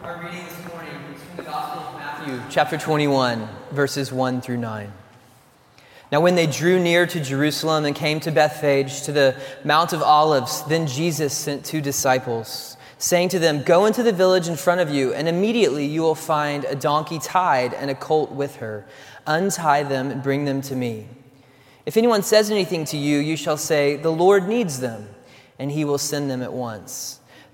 Our reading this morning is from the Gospel of Matthew, chapter 21, verses 1 through 9. Now, when they drew near to Jerusalem and came to Bethphage, to the Mount of Olives, then Jesus sent two disciples, saying to them, Go into the village in front of you, and immediately you will find a donkey tied and a colt with her. Untie them and bring them to me. If anyone says anything to you, you shall say, The Lord needs them, and he will send them at once.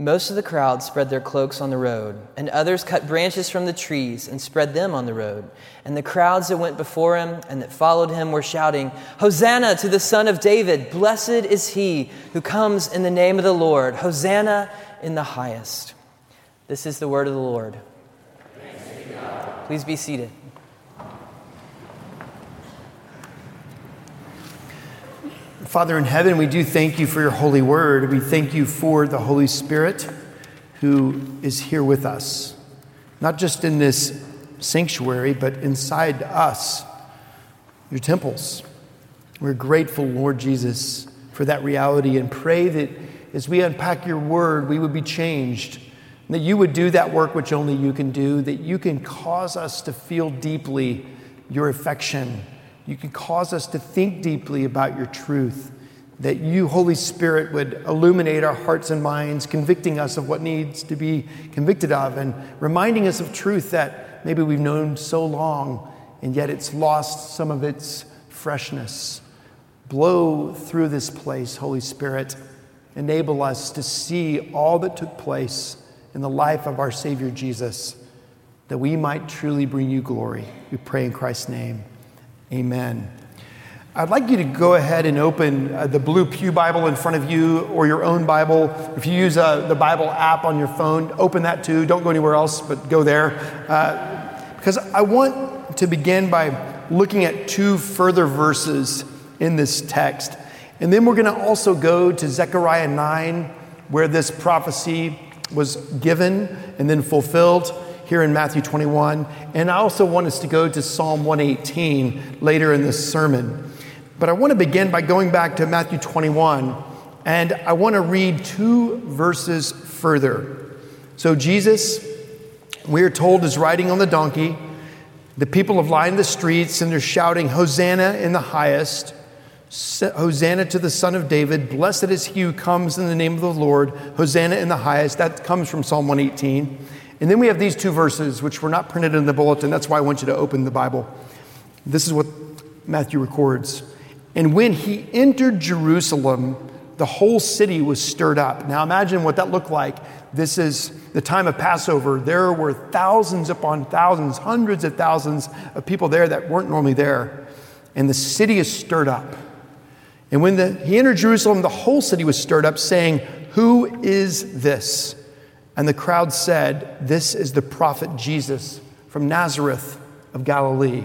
Most of the crowd spread their cloaks on the road, and others cut branches from the trees and spread them on the road. And the crowds that went before him and that followed him were shouting, Hosanna to the Son of David! Blessed is he who comes in the name of the Lord! Hosanna in the highest. This is the word of the Lord. Please be seated. Father in heaven, we do thank you for your holy word. We thank you for the Holy Spirit who is here with us, not just in this sanctuary, but inside us, your temples. We're grateful, Lord Jesus, for that reality and pray that as we unpack your word, we would be changed. That you would do that work which only you can do, that you can cause us to feel deeply your affection you can cause us to think deeply about your truth. That you, Holy Spirit, would illuminate our hearts and minds, convicting us of what needs to be convicted of, and reminding us of truth that maybe we've known so long, and yet it's lost some of its freshness. Blow through this place, Holy Spirit. Enable us to see all that took place in the life of our Savior Jesus, that we might truly bring you glory. We pray in Christ's name. Amen. I'd like you to go ahead and open uh, the Blue Pew Bible in front of you or your own Bible. If you use uh, the Bible app on your phone, open that too. Don't go anywhere else, but go there. Uh, because I want to begin by looking at two further verses in this text. And then we're going to also go to Zechariah 9, where this prophecy was given and then fulfilled here in Matthew 21. And I also want us to go to Psalm 118 later in this sermon. But I want to begin by going back to Matthew 21, and I want to read two verses further. So, Jesus, we are told, is riding on the donkey. The people have lined the streets and they're shouting, Hosanna in the highest. Hosanna to the Son of David. Blessed is he who comes in the name of the Lord. Hosanna in the highest. That comes from Psalm 118. And then we have these two verses, which were not printed in the bulletin. That's why I want you to open the Bible. This is what Matthew records. And when he entered Jerusalem, the whole city was stirred up. Now imagine what that looked like. This is the time of Passover. There were thousands upon thousands, hundreds of thousands of people there that weren't normally there. And the city is stirred up. And when the, he entered Jerusalem, the whole city was stirred up, saying, Who is this? And the crowd said, This is the prophet Jesus from Nazareth of Galilee.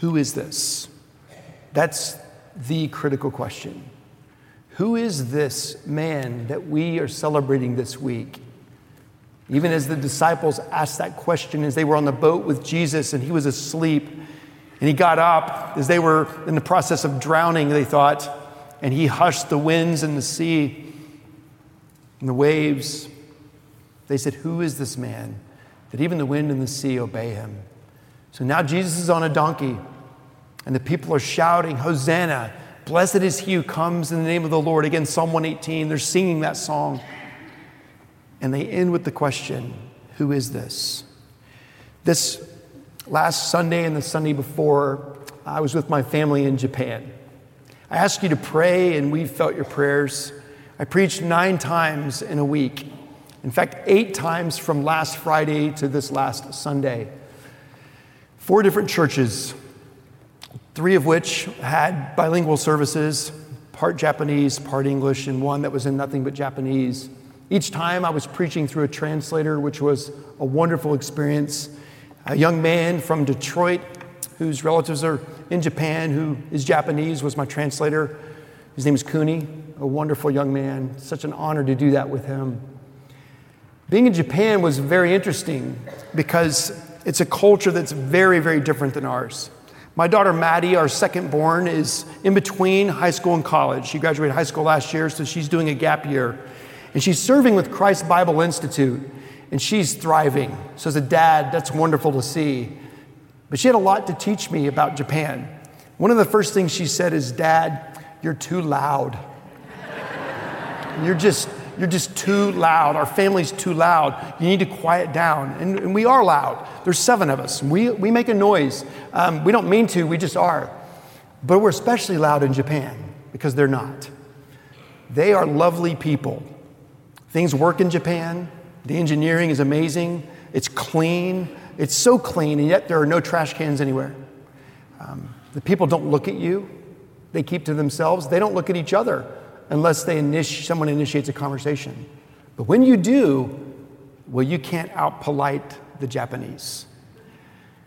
Who is this? That's the critical question. Who is this man that we are celebrating this week? Even as the disciples asked that question as they were on the boat with Jesus and he was asleep, and he got up as they were in the process of drowning, they thought, and he hushed the winds and the sea and the waves. They said, Who is this man that even the wind and the sea obey him? So now Jesus is on a donkey, and the people are shouting, Hosanna! Blessed is he who comes in the name of the Lord. Again, Psalm 118, they're singing that song. And they end with the question Who is this? This last Sunday and the Sunday before, I was with my family in Japan. I asked you to pray, and we felt your prayers. I preached nine times in a week. In fact, eight times from last Friday to this last Sunday. Four different churches, three of which had bilingual services, part Japanese, part English, and one that was in nothing but Japanese. Each time I was preaching through a translator, which was a wonderful experience. A young man from Detroit whose relatives are in Japan, who is Japanese, was my translator. His name is Kuni, a wonderful young man. Such an honor to do that with him. Being in Japan was very interesting because it's a culture that's very, very different than ours. My daughter Maddie, our second born, is in between high school and college. She graduated high school last year, so she's doing a gap year. And she's serving with Christ Bible Institute, and she's thriving. So, as a dad, that's wonderful to see. But she had a lot to teach me about Japan. One of the first things she said is, Dad, you're too loud. you're just you're just too loud. Our family's too loud. You need to quiet down. And, and we are loud. There's seven of us. We, we make a noise. Um, we don't mean to, we just are. But we're especially loud in Japan because they're not. They are lovely people. Things work in Japan. The engineering is amazing. It's clean. It's so clean, and yet there are no trash cans anywhere. Um, the people don't look at you, they keep to themselves. They don't look at each other unless they initi- someone initiates a conversation. But when you do, well, you can't out polite the Japanese.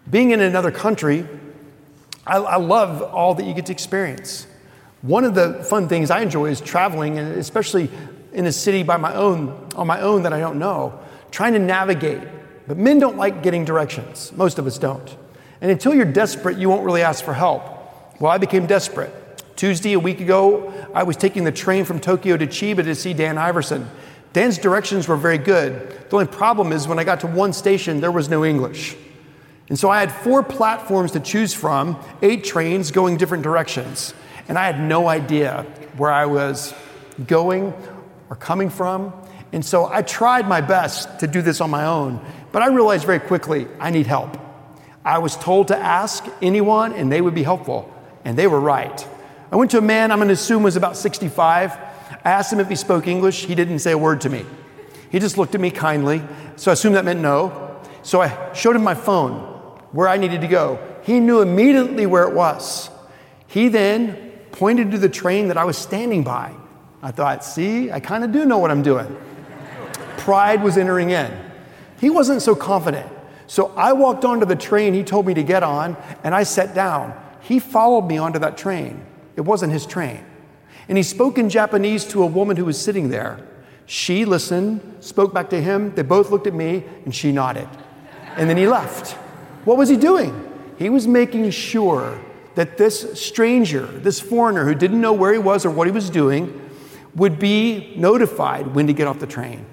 Being in another country, I, I love all that you get to experience. One of the fun things I enjoy is traveling, and especially in a city by my own, on my own that I don't know, trying to navigate. But men don't like getting directions. Most of us don't. And until you're desperate, you won't really ask for help. Well, I became desperate. Tuesday, a week ago, I was taking the train from Tokyo to Chiba to see Dan Iverson. Dan's directions were very good. The only problem is when I got to one station, there was no English. And so I had four platforms to choose from, eight trains going different directions. And I had no idea where I was going or coming from. And so I tried my best to do this on my own, but I realized very quickly I need help. I was told to ask anyone and they would be helpful, and they were right. I went to a man I'm going to assume was about 65. I asked him if he spoke English. He didn't say a word to me. He just looked at me kindly. So I assumed that meant no. So I showed him my phone where I needed to go. He knew immediately where it was. He then pointed to the train that I was standing by. I thought, see, I kind of do know what I'm doing. Pride was entering in. He wasn't so confident. So I walked onto the train he told me to get on, and I sat down. He followed me onto that train. It wasn't his train. And he spoke in Japanese to a woman who was sitting there. She listened, spoke back to him. They both looked at me, and she nodded. And then he left. What was he doing? He was making sure that this stranger, this foreigner who didn't know where he was or what he was doing, would be notified when to get off the train.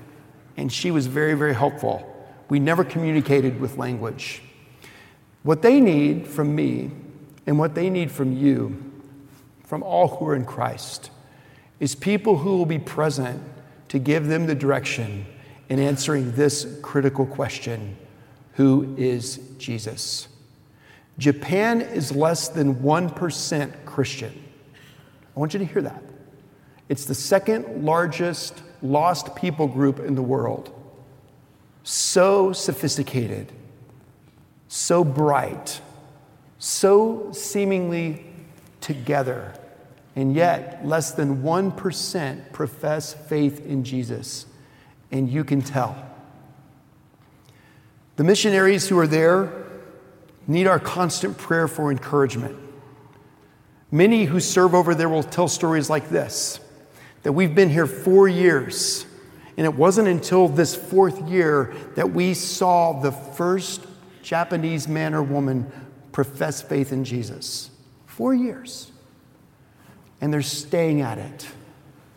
And she was very, very helpful. We never communicated with language. What they need from me and what they need from you from all who are in Christ is people who will be present to give them the direction in answering this critical question Who is Jesus? Japan is less than 1% Christian. I want you to hear that. It's the second largest lost people group in the world. So sophisticated, so bright, so seemingly together and yet less than 1% profess faith in Jesus. And you can tell. The missionaries who are there need our constant prayer for encouragement. Many who serve over there will tell stories like this that we've been here four years, and it wasn't until this fourth year that we saw the first Japanese man or woman profess faith in Jesus. Four years and they're staying at it.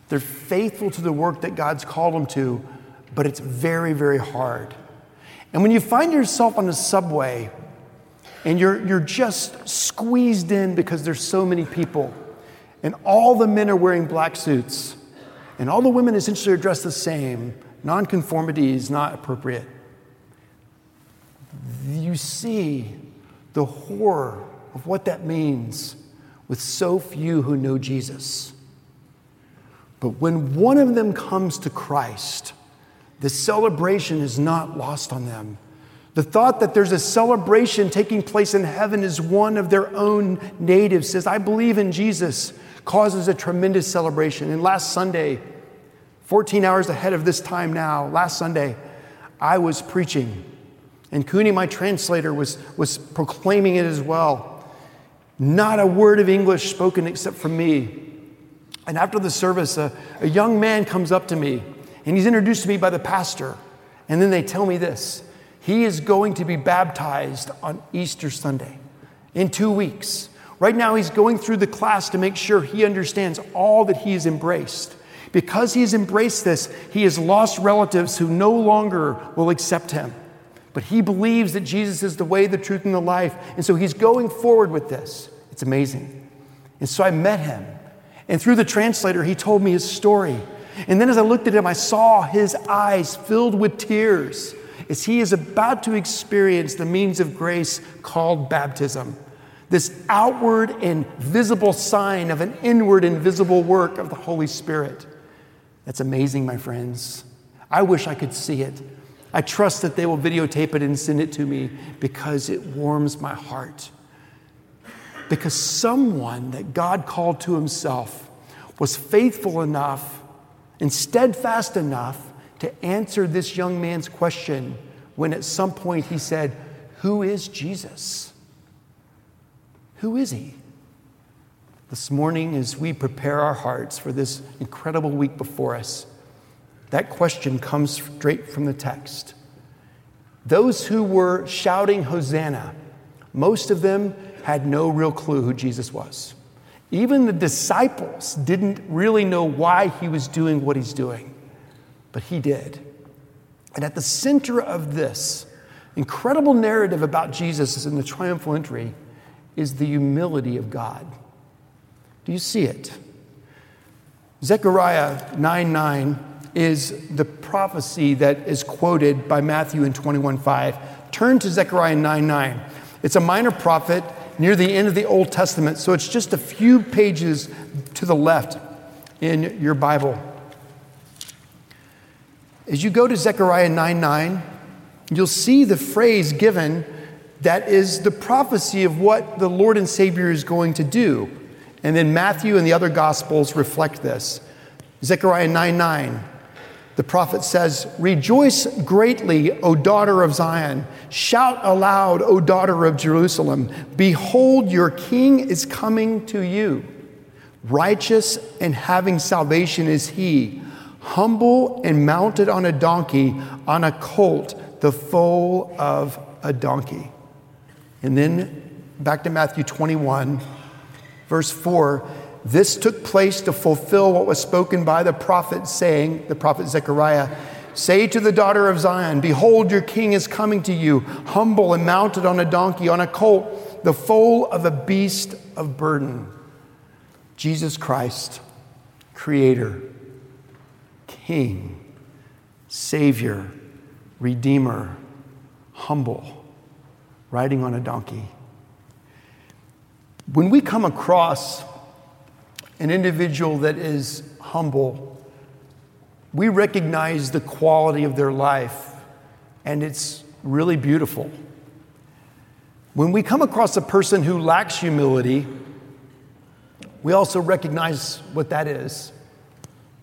They're faithful to the work that God's called them to, but it's very, very hard. And when you find yourself on the subway and you're, you're just squeezed in because there's so many people, and all the men are wearing black suits, and all the women essentially are dressed the same, nonconformity is not appropriate. You see the horror of what that means with so few who know Jesus. But when one of them comes to Christ, the celebration is not lost on them. The thought that there's a celebration taking place in heaven as one of their own natives says, I believe in Jesus, causes a tremendous celebration. And last Sunday, 14 hours ahead of this time now, last Sunday, I was preaching. And Kuni, my translator, was, was proclaiming it as well. Not a word of English spoken except from me. And after the service, a, a young man comes up to me and he's introduced to me by the pastor. And then they tell me this he is going to be baptized on Easter Sunday in two weeks. Right now, he's going through the class to make sure he understands all that he has embraced. Because he has embraced this, he has lost relatives who no longer will accept him. But he believes that Jesus is the way, the truth, and the life. And so he's going forward with this. It's amazing. And so I met him. And through the translator, he told me his story. And then as I looked at him, I saw his eyes filled with tears as he is about to experience the means of grace called baptism. This outward and visible sign of an inward and visible work of the Holy Spirit. That's amazing, my friends. I wish I could see it. I trust that they will videotape it and send it to me because it warms my heart. Because someone that God called to himself was faithful enough and steadfast enough to answer this young man's question when at some point he said, Who is Jesus? Who is he? This morning, as we prepare our hearts for this incredible week before us, that question comes straight from the text. Those who were shouting Hosanna, most of them had no real clue who Jesus was. Even the disciples didn't really know why he was doing what he's doing, but he did. And at the center of this incredible narrative about Jesus in the triumphal entry is the humility of God. Do you see it? Zechariah 9 9 is the prophecy that is quoted by Matthew in 21 5. Turn to Zechariah 9 9. It's a minor prophet near the end of the Old Testament, so it's just a few pages to the left in your Bible. As you go to Zechariah 9 9, you'll see the phrase given that is the prophecy of what the Lord and Savior is going to do. And then Matthew and the other Gospels reflect this. Zechariah 9 9, the prophet says, Rejoice greatly, O daughter of Zion. Shout aloud, O daughter of Jerusalem. Behold, your king is coming to you. Righteous and having salvation is he, humble and mounted on a donkey, on a colt, the foal of a donkey. And then back to Matthew 21. Verse 4 This took place to fulfill what was spoken by the prophet, saying, the prophet Zechariah, Say to the daughter of Zion, Behold, your king is coming to you, humble and mounted on a donkey, on a colt, the foal of a beast of burden. Jesus Christ, Creator, King, Savior, Redeemer, humble, riding on a donkey. When we come across an individual that is humble, we recognize the quality of their life, and it's really beautiful. When we come across a person who lacks humility, we also recognize what that is.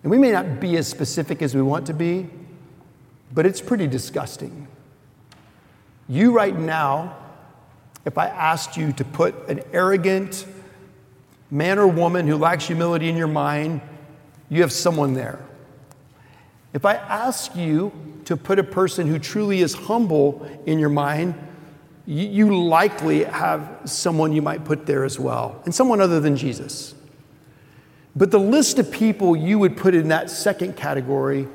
And we may not be as specific as we want to be, but it's pretty disgusting. You, right now, if I asked you to put an arrogant man or woman who lacks humility in your mind, you have someone there. If I ask you to put a person who truly is humble in your mind, you, likely have someone you might put there as well, and someone other than Jesus. But the list of people you would put in that second category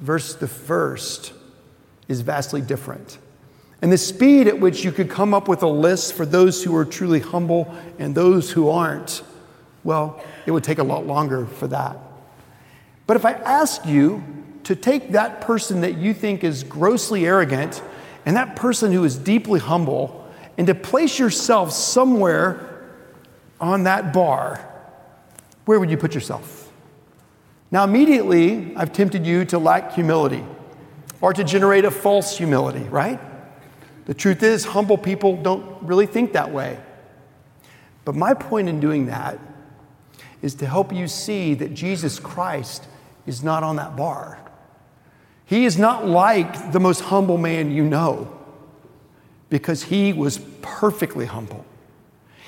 versus the first is vastly different. And the speed at which you could come up with a list for those who are truly humble and those who aren't, well, it would take a lot longer for that. But if I ask you to take that person that you think is grossly arrogant and that person who is deeply humble and to place yourself somewhere on that bar, where would you put yourself? Now, immediately, I've tempted you to lack humility or to generate a false humility, right? The truth is, humble people don't really think that way. But my point in doing that is to help you see that Jesus Christ is not on that bar. He is not like the most humble man you know because he was perfectly humble.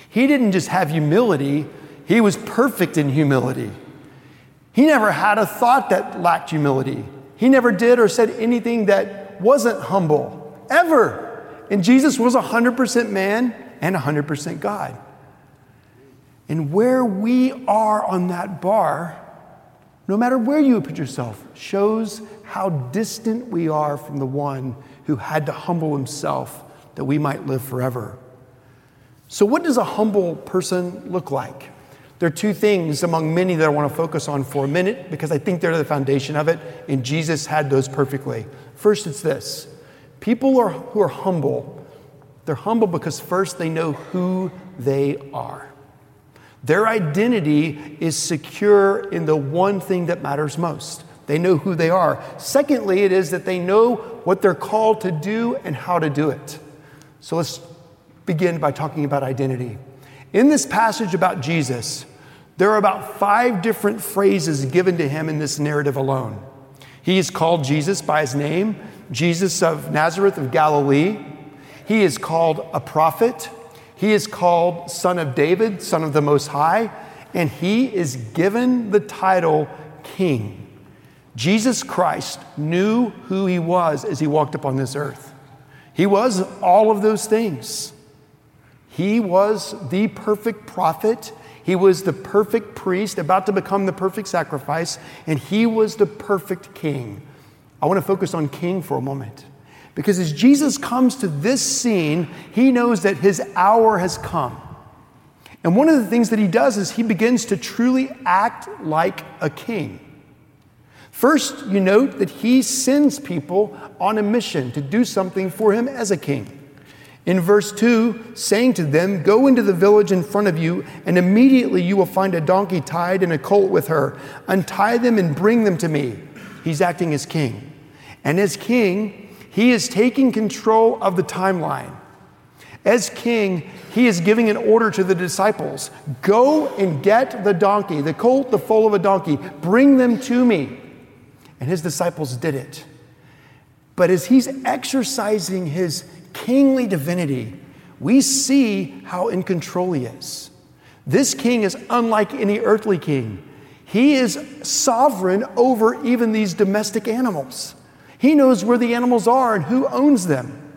He didn't just have humility, he was perfect in humility. He never had a thought that lacked humility. He never did or said anything that wasn't humble, ever. And Jesus was 100% man and 100% God. And where we are on that bar, no matter where you put yourself, shows how distant we are from the one who had to humble himself that we might live forever. So, what does a humble person look like? There are two things among many that I want to focus on for a minute because I think they're the foundation of it, and Jesus had those perfectly. First, it's this people are, who are humble, they're humble because first they know who they are. Their identity is secure in the one thing that matters most. They know who they are. Secondly, it is that they know what they're called to do and how to do it. So let's begin by talking about identity. In this passage about Jesus, there are about five different phrases given to him in this narrative alone. He is called Jesus by his name, Jesus of Nazareth of Galilee. He is called a prophet. He is called Son of David, Son of the Most High, and he is given the title King. Jesus Christ knew who he was as he walked upon this earth. He was all of those things. He was the perfect prophet. He was the perfect priest, about to become the perfect sacrifice, and he was the perfect king. I want to focus on king for a moment. Because as Jesus comes to this scene, he knows that his hour has come. And one of the things that he does is he begins to truly act like a king. First, you note that he sends people on a mission to do something for him as a king. In verse 2, saying to them, Go into the village in front of you, and immediately you will find a donkey tied and a colt with her. Untie them and bring them to me. He's acting as king. And as king, he is taking control of the timeline. As king, he is giving an order to the disciples Go and get the donkey, the colt, the foal of a donkey, bring them to me. And his disciples did it. But as he's exercising his kingly divinity, we see how in control he is. This king is unlike any earthly king. He is sovereign over even these domestic animals. He knows where the animals are and who owns them.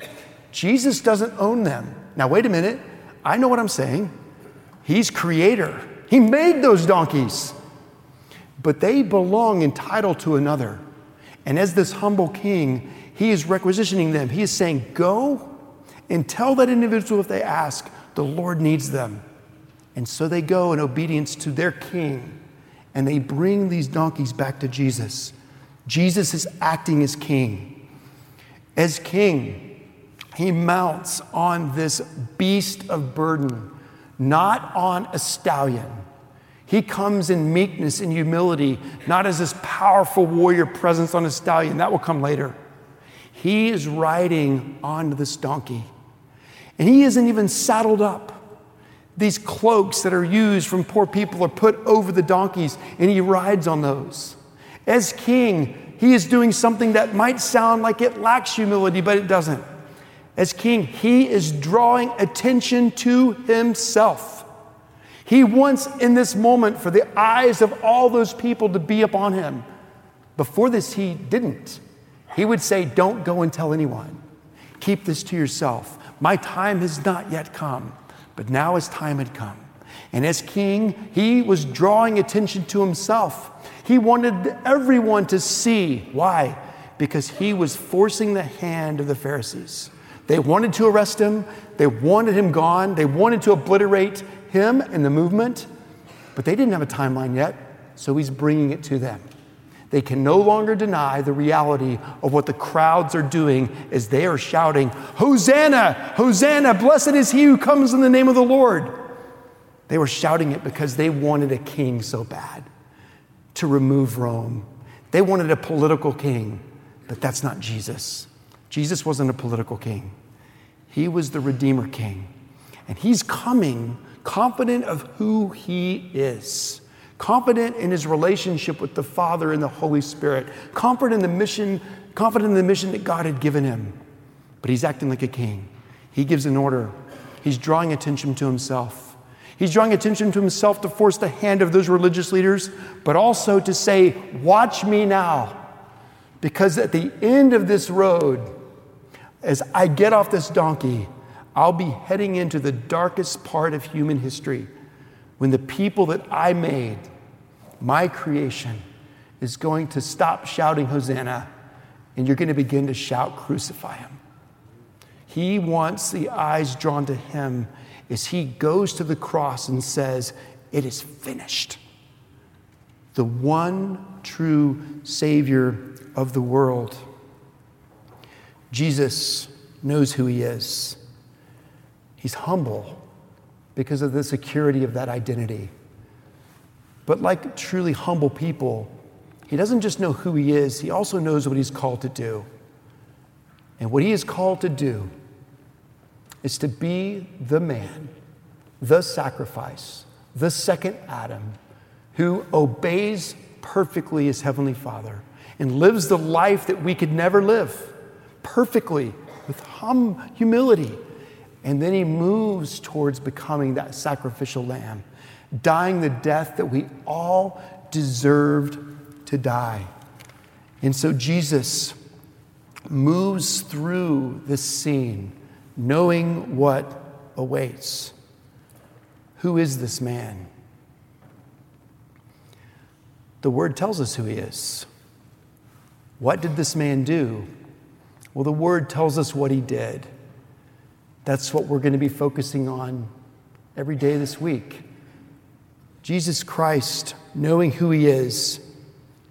Jesus doesn't own them. Now, wait a minute. I know what I'm saying. He's creator, He made those donkeys, but they belong in title to another. And as this humble king, he is requisitioning them. He is saying, Go and tell that individual if they ask, the Lord needs them. And so they go in obedience to their king and they bring these donkeys back to Jesus. Jesus is acting as king. As king, he mounts on this beast of burden, not on a stallion. He comes in meekness and humility, not as this powerful warrior presence on a stallion. That will come later. He is riding on this donkey. And he isn't even saddled up. These cloaks that are used from poor people are put over the donkeys, and he rides on those. As king, he is doing something that might sound like it lacks humility, but it doesn't. As king, he is drawing attention to himself. He wants in this moment for the eyes of all those people to be upon him. Before this, he didn't. He would say, Don't go and tell anyone. Keep this to yourself. My time has not yet come, but now his time had come. And as king, he was drawing attention to himself. He wanted everyone to see. Why? Because he was forcing the hand of the Pharisees. They wanted to arrest him, they wanted him gone, they wanted to obliterate him and the movement, but they didn't have a timeline yet, so he's bringing it to them. They can no longer deny the reality of what the crowds are doing as they are shouting, Hosanna! Hosanna! Blessed is he who comes in the name of the Lord. They were shouting it because they wanted a king so bad to remove Rome. They wanted a political king, but that's not Jesus. Jesus wasn't a political king, he was the Redeemer King. And he's coming confident of who he is confident in his relationship with the Father and the Holy Spirit, confident in the mission, confident in the mission that God had given him. But he's acting like a king. He gives an order. He's drawing attention to himself. He's drawing attention to himself to force the hand of those religious leaders, but also to say, Watch me now. Because at the end of this road, as I get off this donkey, I'll be heading into the darkest part of human history when the people that I made, my creation, is going to stop shouting Hosanna and you're going to begin to shout, Crucify him. He wants the eyes drawn to him as he goes to the cross and says, It is finished. The one true Savior of the world. Jesus knows who he is. He's humble because of the security of that identity. But like truly humble people, he doesn't just know who he is, he also knows what he's called to do. And what he is called to do is to be the man, the sacrifice, the second Adam, who obeys perfectly his heavenly Father and lives the life that we could never live perfectly with hum, humility. And then he moves towards becoming that sacrificial lamb, dying the death that we all deserved to die. And so Jesus moves through this scene knowing what awaits. Who is this man? The word tells us who he is. What did this man do? Well, the word tells us what he did. That's what we're going to be focusing on every day this week. Jesus Christ, knowing who he is,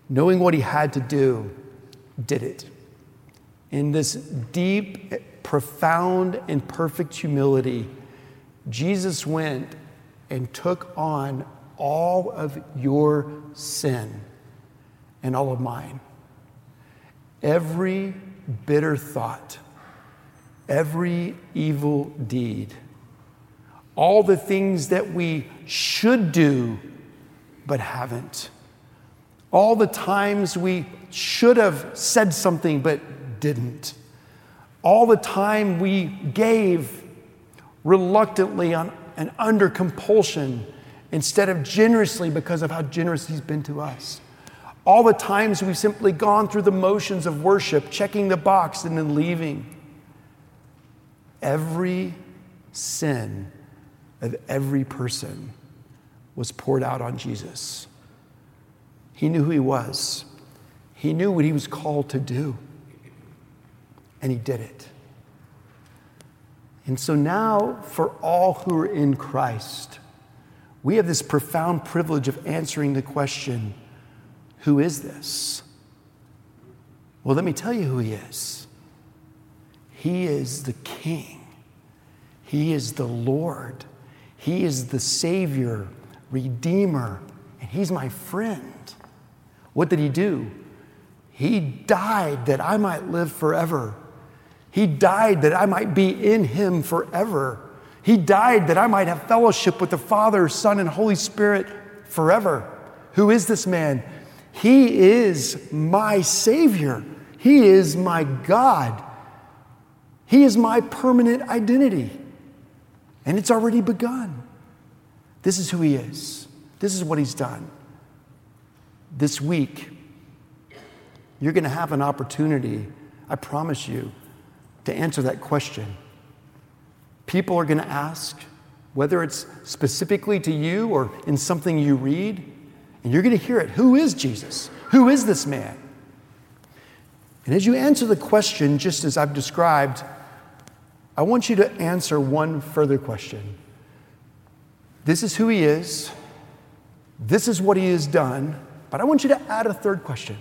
knowing what he had to do, did it. In this deep, profound, and perfect humility, Jesus went and took on all of your sin and all of mine. Every bitter thought, every evil deed, all the things that we should do but haven't, all the times we should have said something but didn't, all the time we gave reluctantly on, and under compulsion instead of generously because of how generous He's been to us. All the times we've simply gone through the motions of worship, checking the box and then leaving. Every sin of every person was poured out on Jesus. He knew who he was, he knew what he was called to do, and he did it. And so now, for all who are in Christ, we have this profound privilege of answering the question who is this? Well, let me tell you who he is. He is the King, He is the Lord, He is the Savior, Redeemer, and He's my friend. What did He do? He died that I might live forever. He died that I might be in Him forever. He died that I might have fellowship with the Father, Son, and Holy Spirit forever. Who is this man? He is my Savior. He is my God. He is my permanent identity. And it's already begun. This is who He is, this is what He's done. This week, you're going to have an opportunity, I promise you, to answer that question. People are going to ask, whether it's specifically to you or in something you read, and you're going to hear it. Who is Jesus? Who is this man? And as you answer the question, just as I've described, I want you to answer one further question. This is who he is. This is what he has done. But I want you to add a third question,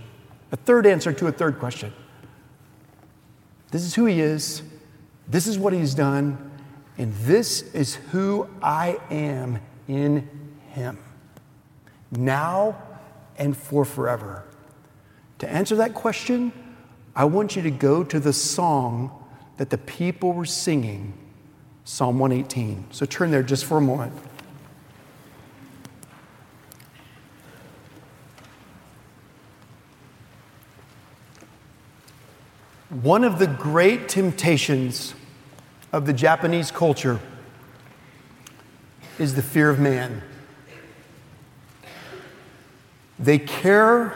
a third answer to a third question. This is who he is. This is what he's done. And this is who I am in him now and for forever? To answer that question, I want you to go to the song that the people were singing, Psalm 118. So turn there just for a moment. One of the great temptations of the Japanese culture is the fear of man. They care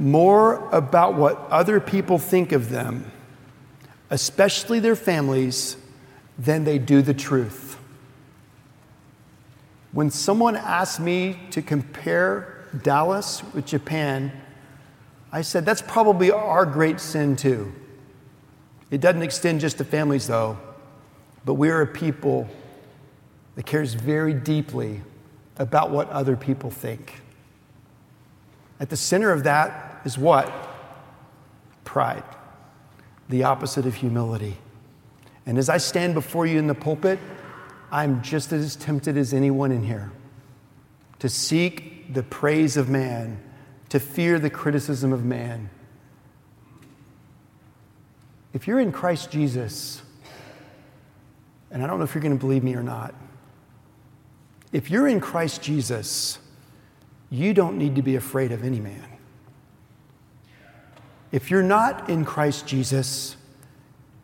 more about what other people think of them, especially their families, than they do the truth. When someone asked me to compare Dallas with Japan, I said, that's probably our great sin too. It doesn't extend just to families, though, but we are a people that cares very deeply about what other people think. At the center of that is what? Pride, the opposite of humility. And as I stand before you in the pulpit, I'm just as tempted as anyone in here to seek the praise of man, to fear the criticism of man. If you're in Christ Jesus, and I don't know if you're going to believe me or not, if you're in Christ Jesus, you don't need to be afraid of any man. If you're not in Christ Jesus,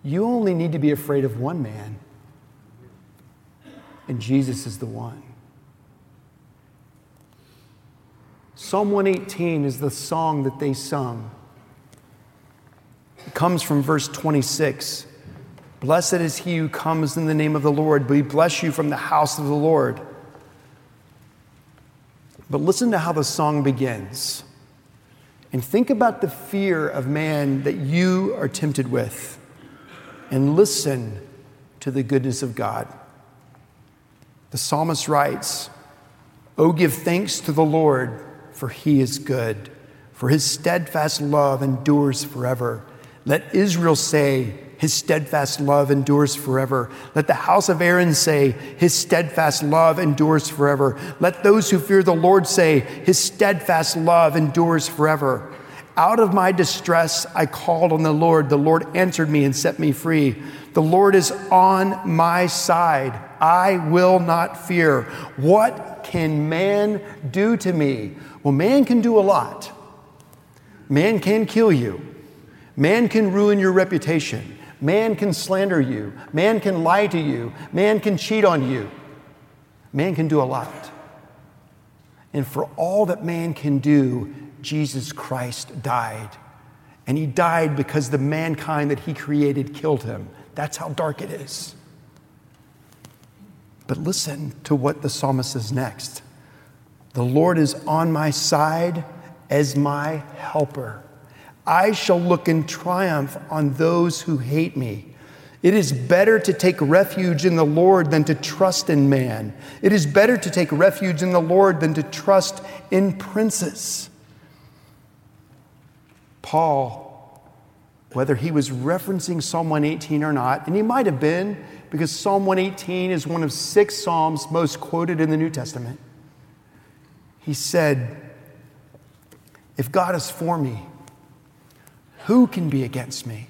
you only need to be afraid of one man, and Jesus is the one. Psalm 118 is the song that they sung. Comes from verse 26. Blessed is he who comes in the name of the Lord. We bless you from the house of the Lord. But listen to how the song begins. And think about the fear of man that you are tempted with. And listen to the goodness of God. The psalmist writes, Oh, give thanks to the Lord, for he is good, for his steadfast love endures forever. Let Israel say, his steadfast love endures forever. Let the house of Aaron say, His steadfast love endures forever. Let those who fear the Lord say, His steadfast love endures forever. Out of my distress, I called on the Lord. The Lord answered me and set me free. The Lord is on my side. I will not fear. What can man do to me? Well, man can do a lot. Man can kill you. Man can ruin your reputation. Man can slander you. Man can lie to you. Man can cheat on you. Man can do a lot. And for all that man can do, Jesus Christ died. And he died because the mankind that he created killed him. That's how dark it is. But listen to what the psalmist says next The Lord is on my side as my helper. I shall look in triumph on those who hate me. It is better to take refuge in the Lord than to trust in man. It is better to take refuge in the Lord than to trust in princes. Paul, whether he was referencing Psalm 118 or not, and he might have been, because Psalm 118 is one of six Psalms most quoted in the New Testament. He said, If God is for me, who can be against me?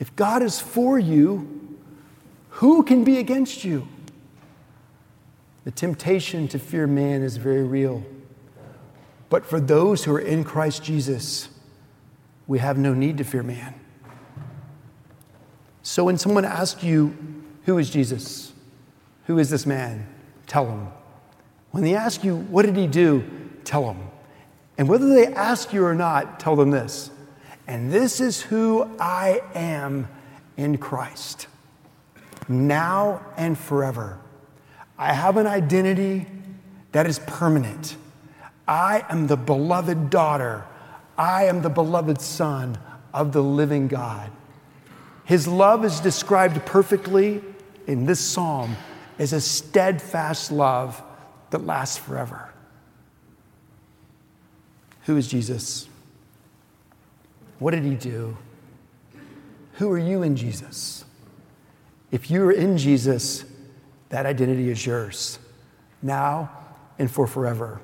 If God is for you, who can be against you? The temptation to fear man is very real. But for those who are in Christ Jesus, we have no need to fear man. So when someone asks you, Who is Jesus? Who is this man? Tell them. When they ask you, What did he do? Tell them. And whether they ask you or not, tell them this. And this is who I am in Christ, now and forever. I have an identity that is permanent. I am the beloved daughter. I am the beloved son of the living God. His love is described perfectly in this psalm as a steadfast love that lasts forever. Who is Jesus? What did he do? Who are you in Jesus? If you are in Jesus, that identity is yours now and for forever.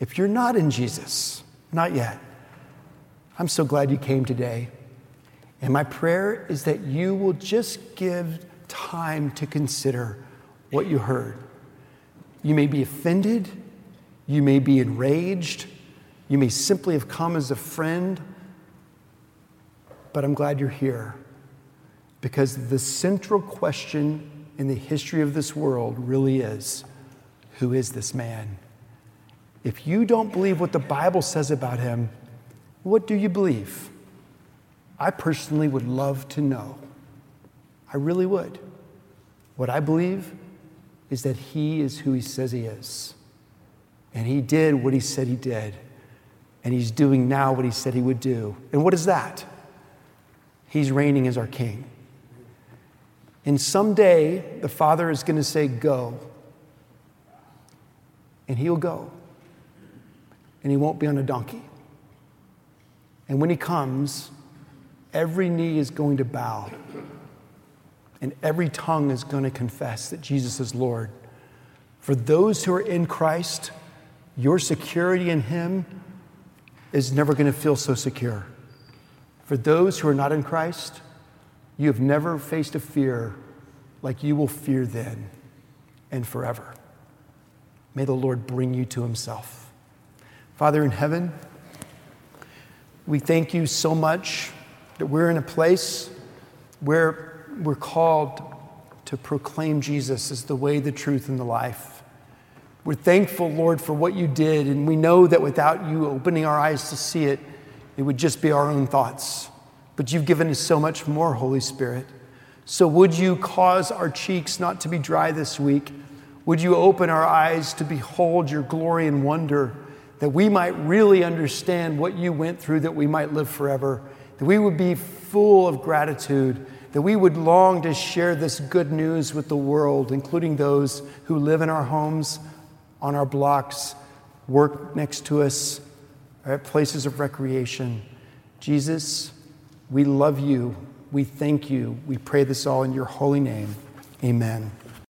If you're not in Jesus, not yet, I'm so glad you came today. And my prayer is that you will just give time to consider what you heard. You may be offended, you may be enraged, you may simply have come as a friend, but I'm glad you're here because the central question in the history of this world really is who is this man? If you don't believe what the Bible says about him, what do you believe? I personally would love to know. I really would. What I believe is that he is who he says he is. And he did what he said he did. And he's doing now what he said he would do. And what is that? He's reigning as our king. And someday the Father is going to say, Go. And he'll go. And he won't be on a donkey. And when he comes, every knee is going to bow. And every tongue is going to confess that Jesus is Lord. For those who are in Christ, your security in him is never going to feel so secure. For those who are not in Christ, you have never faced a fear like you will fear then and forever. May the Lord bring you to himself. Father in heaven, we thank you so much that we're in a place where we're called to proclaim Jesus as the way, the truth, and the life. We're thankful, Lord, for what you did, and we know that without you opening our eyes to see it, it would just be our own thoughts. But you've given us so much more, Holy Spirit. So would you cause our cheeks not to be dry this week? Would you open our eyes to behold your glory and wonder, that we might really understand what you went through, that we might live forever, that we would be full of gratitude, that we would long to share this good news with the world, including those who live in our homes, on our blocks, work next to us, or at places of recreation. Jesus, we love you. We thank you. We pray this all in your holy name. Amen.